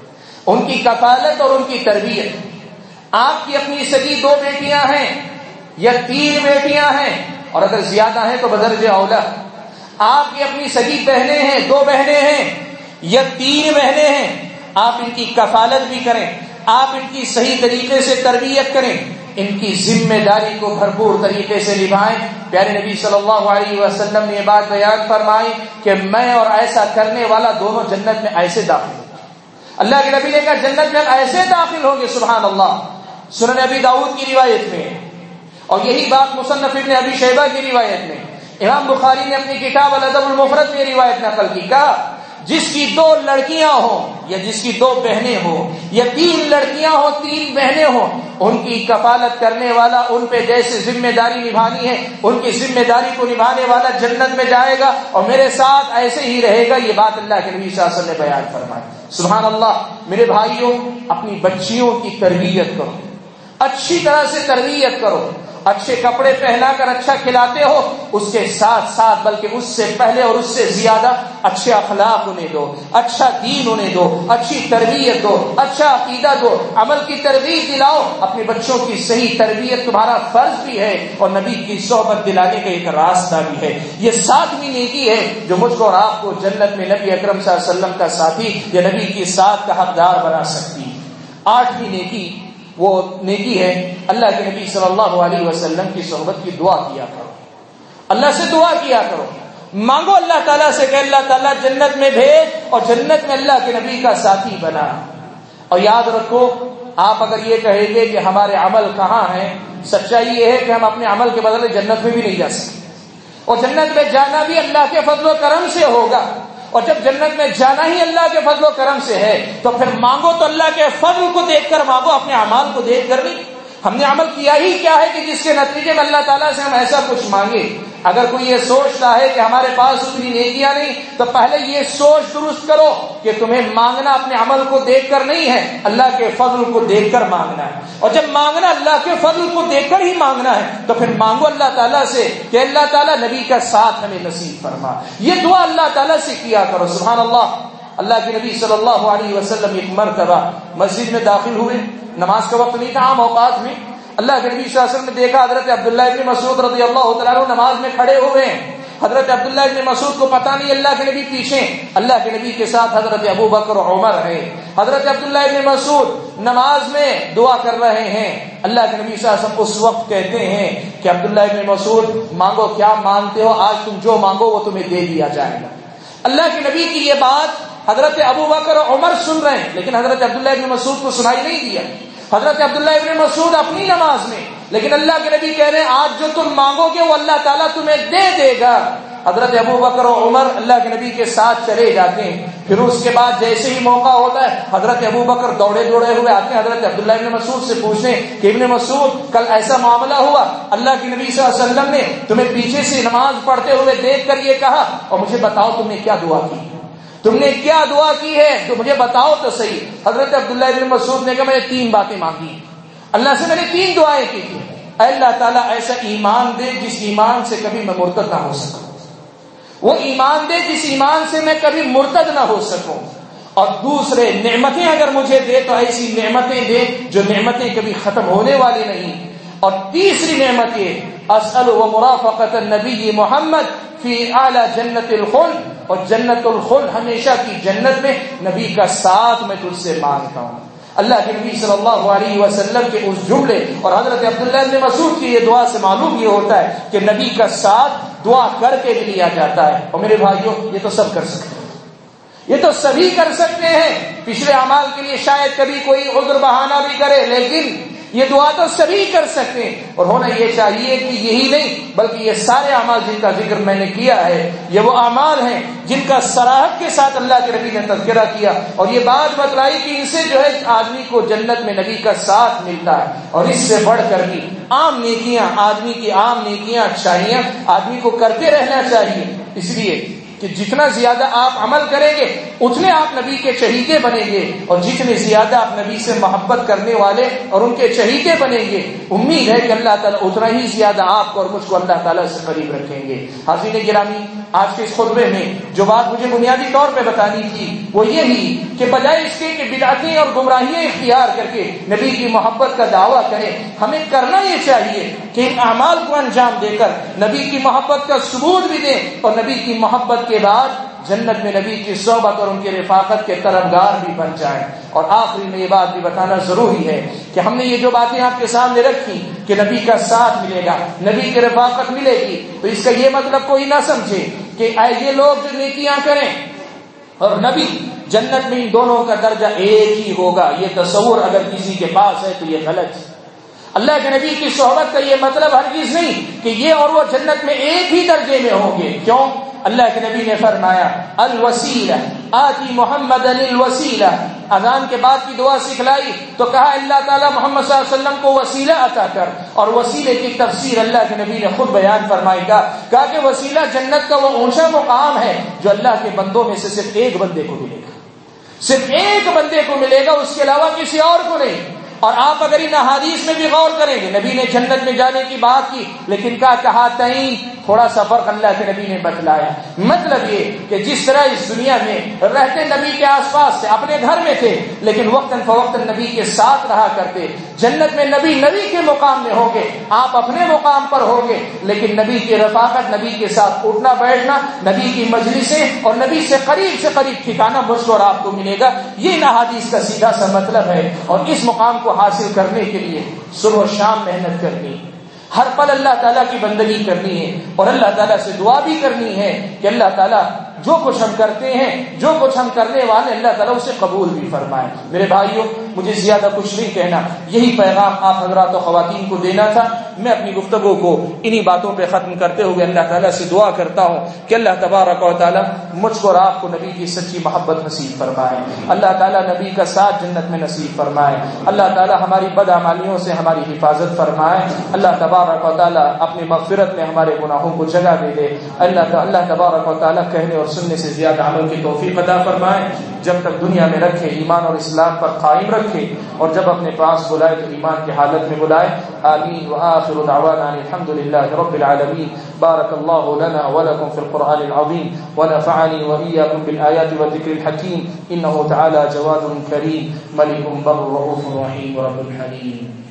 ان کی کفالت اور ان کی تربیت۔ آپ کی اپنی سگی دو بیٹیاں ہیں یا تین بیٹیاں ہیں، اور اگر زیادہ ہیں تو بدرج اولا۔ آپ کی اپنی سگی بہنیں ہیں، دو بہنیں ہیں یا تین بہنیں ہیں، آپ ان کی کفالت بھی کریں، آپ ان کی صحیح طریقے سے تربیت کریں۔ ان کی ذمہ داری کو بھرپور طریقے سے نبھائیں۔ پیارے نبی صلی اللہ علیہ وسلم نے یہ بات بیان فرمائی کہ میں اور ایسا کرنے والا دونوں جنت میں ایسے داخل ہوں اللہ کے نبی نے کہا، جنت میں ایسے داخل ہوں گے سبحان اللہ سنن ابی داود کی روایت میں۔ اور یہی بات مصنف ابن ابی شیبہ کی روایت میں۔ امام بخاری نے اپنی کتاب الادب المفرد میں روایت نقل کی۔ کہا جس کی دو لڑکیاں ہوں یا جس کی دو بہنیں ہوں یا تین لڑکیاں ہوں، تین بہنیں ہوں، ان کی کفالت کرنے والا ان پہ جیسے ذمہ داری نبھانی ہے، ان کی ذمہ داری کو نبھانے والا جنت میں جائے گا اور میرے ساتھ ایسے ہی رہے گا، یہ بات اللہ کے نبی صلی اللہ علیہ وسلم نے بیان فرمائی۔ سبحان اللہ، میرے بھائیوں، اپنی بچیوں کی تربیت کرو۔ اچھی طرح سے تربیت کرو۔ اچھے کپڑے پہنا کر اچھا کھلاتے ہو، اس کے ساتھ ساتھ، بلکہ اس سے پہلے اور اس سے زیادہ اچھے اخلاق انہیں دو اچھا دین انہیں دو، اچھی تربیت دو اچھا عقیدہ دو، عمل کی تربیت دلاؤ۔ اپنے بچوں کی صحیح تربیت تمہارا فرض بھی ہے اور نبی کی صحبت دلانے کا ایک راستہ بھی ہے۔ یہ ساتویں نیکی ہے جو مجھ کو اور آپ کو جنت میں نبی اکرم صلی اللہ علیہ وسلم کا ساتھی یا نبی کی ساتھ کا حقدار بنا سکتی۔ آٹھویں نیکی وہ نیکی ہے۔ اللہ کے نبی صلی اللہ علیہ وسلم کی صحبت کی دعا کیا کرو۔ اللہ سے دعا کیا کرو۔ مانگو اللہ تعالیٰ سے کہ اللہ تعالیٰ جنت میں بھیج اور جنت میں اللہ کے نبی کا ساتھی بنا۔ اور یاد رکھو، آپ اگر یہ کہیں گے کہ ہمارے عمل کہاں ہیں، سچائی یہ ہے کہ ہم اپنے عمل کے بدلے جنت میں بھی نہیں جا سکتے۔ اور جنت میں جانا بھی اللہ کے فضل و کرم سے ہوگا۔ اور جب جنت میں جانا ہی اللہ کے فضل و کرم سے ہے، تو پھر مانگو تو اللہ کے فضل کو دیکھ کر مانگو، اپنے اعمال کو دیکھ کر نہیں ہم نے عمل کیا ہی کیا ہے کہ جس کے نتیجے میں اللہ تعالیٰ سے ہم ایسا کچھ مانگے اگر کوئی یہ سوچتا ہے کہ ہمارے پاس اتنی نیکیاں نہیں، تو پہلے یہ سوچ درست کرو کہ تمہیں مانگنا اپنے عمل کو دیکھ کر نہیں ہے، اللہ کے فضل کو دیکھ کر مانگنا ہے۔ اور جب مانگنا اللہ کے فضل کو دیکھ کر ہی مانگنا ہے، تو پھر مانگو اللہ تعالیٰ سے کہ اللہ تعالیٰ نبی کا ساتھ ہمیں نصیب فرما۔ یہ دعا اللہ تعالیٰ سے کیا کرو، سبحان اللہ۔ اللہ کے نبی صلی اللہ علیہ وسلم ایک مرتبہ مسجد میں داخل ہوئے، نماز کا وقت نہیں تھا، عام اوقات میں۔ اللہ کے نبی صلی اللہ علیہ وسلم نے دیکھا، حضرت عبداللہ ابن مسعود رضی اللہ تعالیٰ نماز میں کھڑے ہوئے ہیں۔ حضرت عبداللہ ابن مسعود کو پتا نہیں اللہ کے نبی پیچھے اللہ کے نبی کے ساتھ حضرت ابو بکر عمر ہے حضرت عبداللہ ابن مسعود نماز میں دعا کر رہے ہیں۔ اللہ کے نبی صلی اللہ علیہ وسلم اس وقت کہتے ہیں کہ عبداللہ ابن مسعود، مانگو کیا مانگتے ہو؟ آج تم جو مانگو وہ تمہیں دے دیا جائے گا۔ اللہ کے نبی کی یہ بات حضرت ابو بکر عمر سن رہے ہیں، لیکن حضرت عبداللہ ابن مسعود کو سنائی نہیں دیا حضرت عبداللہ ابن مسعود اپنی نماز میں، لیکن اللہ کے نبی کہہ رہے ہیں، آج جو تم مانگو گے، وہ اللہ تعالیٰ تمہیں دے دے گا۔ حضرت ابو بکر و عمر اللہ کے نبی کے ساتھ چلے جاتے ہیں۔ پھر اس کے بعد جیسے ہی موقع ہوتا ہے، حضرت ابو بکر دوڑے دوڑے ہوئے آتے ہیں۔ حضرت عبداللہ ابن مسعود سے پوچھتے ہیں کہ ابن مسعود، کل ایسا معاملہ ہوا؟ اللہ کے نبی صلی اللہ علیہ وسلم نے تمہیں پیچھے سے نماز پڑھتے ہوئے دیکھ کر یہ کہا، اور مجھے بتاؤ تم نے کیا دعا کی؟ تم نے کیا دعا کی ہے؟ تو مجھے بتاؤ تو صحیح۔ حضرت عبداللہ ابن مسعود نے کہا، میں نے تین باتیں مانگی۔ اللہ سے میں نے تین دعائیں کی۔ تھی اللہ تعالیٰ، ایسا ایمان دے جس ایمان سے کبھی میں مرتد نہ ہو سکوں۔ وہ ایمان دے جس ایمان سے میں کبھی مرتد نہ ہو سکوں۔ اور دوسرے، نعمتیں اگر مجھے دے تو ایسی نعمتیں دے جو نعمتیں کبھی ختم ہونے والی نہیں۔ اور تیسری نعمت یہ اصل و مرافقت نبی محمد فی اعلی جنت الخل اور جنت الخل ہمیشہ کی جنت میں نبی کا ساتھ میں تجھ سے مانگتا ہوں۔ اللہ کے نبی صلی اللہ علیہ وسلم کے اس جملے اور حضرت عبداللہ نے مسعود کی یہ دعا سے معلوم یہ ہوتا ہے کہ نبی کا ساتھ دعا کر کے بھی لیا جاتا ہے۔ اور میرے بھائیوں، یہ تو سب کر سکتے ہیں۔ یہ تو سبھی کر سکتے ہیں۔ پچھلے اعمال کے لیے شاید کبھی کوئی عذر بہانہ بھی کرے، لیکن یہ دعا تو سبھی کر سکتے ہیں۔ اور ہونا یہ چاہیے کہ یہی نہیں، بلکہ یہ سارے اعمال جن کا ذکر میں نے کیا ہے، یہ وہ اعمال ہیں جن کا سراہد کے ساتھ اللہ کے نبی نے تذکرہ کیا۔ اور یہ بات بتلائی کہ ان سے جو ہے آدمی کو جنت میں نبی کا ساتھ ملتا ہے۔ اور اس سے بڑھ کر بھی عام نیکیاں، آدمی کی عام نیکیاں، اچھائیاں آدمی کو کرتے رہنا چاہیے۔ اس لیے کہ جتنا زیادہ آپ عمل کریں گے، اتنے آپ نبی کے چہیتے بنیں گے۔ اور جتنے زیادہ آپ نبی سے محبت کرنے والے اور ان کے چہیتے بنیں گے، امید ہے کہ اللہ تعالیٰ اتنا ہی زیادہ آپ کو اور مجھ کو اللہ تعالیٰ سے قریب رکھیں گے۔ حاضرین گرامی، آج کے اس خطبے میں جو بات مجھے بنیادی طور پہ بتانی تھی، وہ یہی کہ بجائے اس کے کہ بدعتیں اور گمراہیاں اختیار کر کے نبی کی محبت کا دعویٰ کریں ہمیں کرنا یہ چاہیے کہ ان اعمال کو انجام دے کر نبی کی محبت کا ثبوت بھی دیں اور نبی کی محبت کے بعد جنت میں نبی کی صحبت اور ان کی رفاقت کے طرفگار بھی بن جائیں۔ اور آخری میں یہ بات بھی بتانا ضروری ہے کہ ہم نے یہ جو باتیں آپ کے سامنے رکھی کہ نبی کا ساتھ ملے گا، نبی کی رفاقت ملے گی، تو اس کا یہ مطلب کوئی نہ سمجھے کہ ایسے لوگ جو نیکیاں کریں۔ اور نبی، جنت میں ان دونوں کا درجہ ایک ہی ہوگا۔ یہ تصور اگر کسی کے پاس ہے تو یہ غلط۔ ہے اللہ کے نبی کی صحبت کا یہ مطلب ہر چیز نہیں کہ یہ اور وہ جنت میں ایک ہی درجے میں ہوں گے۔ کیوں؟ اللہ کے نبی نے فرمایا، الوسیلہ، آتی محمد الوسیلہ اذان کے بعد کی دعا سکھلائی تو کہا، اللہ تعالیٰ محمد صلی اللہ علیہ وسلم کو وسیلہ عطا کر۔ اور وسیلے کی تفسیر اللہ کے نبی نے خود بیان فرمائی کا کہا کہ وسیلہ جنت کا وہ اونچا مقام ہے جو اللہ کے بندوں میں سے صرف ایک بندے کو ملے گا۔ صرف ایک بندے کو ملے گا، اس کے علاوہ کسی اور کو نہیں۔ اور آپ اگر ان احادیث میں بھی غور کریں گے، نبی نے جنت میں جانے کی بات کی، لیکن کیا کہا ہاں تعین، تھوڑا سا فرق اللہ کے نبی نے بتلایا۔ مطلب یہ کہ جس طرح اس دنیا میں رہتے نبی کے آس پاس سے اپنے گھر میں تھے، لیکن وقتاً فوقتاً نبی کے ساتھ رہا کرتے۔ جنت میں نبی نبی کے مقام میں ہوگے آپ اپنے مقام پر ہوگے لیکن نبی کی رفاقت، نبی کے ساتھ اٹھنا بیٹھنا، نبی کی مجلسیں اور نبی سے قریب سے قریب ٹھکانا مجھ اور آپ کو ملے گا، یہ احادیث کا سیدھا سا مطلب ہے۔ اور اس مقام کو حاصل کرنے کے لیے صبح و شام محنت کرنی ہے۔ ہر پل اللہ تعالیٰ کی بندگی کرنی ہے اور اللہ تعالیٰ سے دعا بھی کرنی ہے کہ اللہ تعالیٰ جو کچھ ہم کرتے ہیں، جو کچھ ہم کرنے والے، اللہ تعالیٰ اسے قبول بھی فرمائے۔ میرے بھائیوں مجھے زیادہ کچھ نہیں کہنا۔ یہی پیغام آپ حضرات و خواتین کو دینا تھا۔ میں اپنی گفتگو کو انہی باتوں پہ ختم کرتے ہوئے اللہ تعالیٰ سے دعا کرتا ہوں کہ اللہ تبارک و تعالیٰ مجھ کو اور آپ کو نبی کی سچی محبت نصیب فرمائے۔ اللہ تعالیٰ نبی کا ساتھ جنت میں نصیب فرمائے۔ اللہ تعالیٰ ہماری بدعمالیوں سے ہماری حفاظت فرمائے۔ اللہ تبارک و تعالیٰ اپنی مغفرت میں ہمارے گناہوں کو جگہ دے دے۔ اللہ اللہ تبارک و تعالیٰ کہنے اور سننے سے زیادہ عمل کی توفیق عطا فرمائے۔ جب تک دنیا میں رکھے ایمان اور اسلام پر قائم رکھے رکھے اور جب اپنے پاس بلائے تو ایمان کی حالت میں بلائے۔ آمین وآخر دعوانا الحمد لله رب العالمين بارك الله لنا ولكم في القرآن العظيم ونفعني وإياكم بالآيات والذكر الحكيم إنه تعالى جواد كريم ملك بر رؤوف رحيم ورب الحليم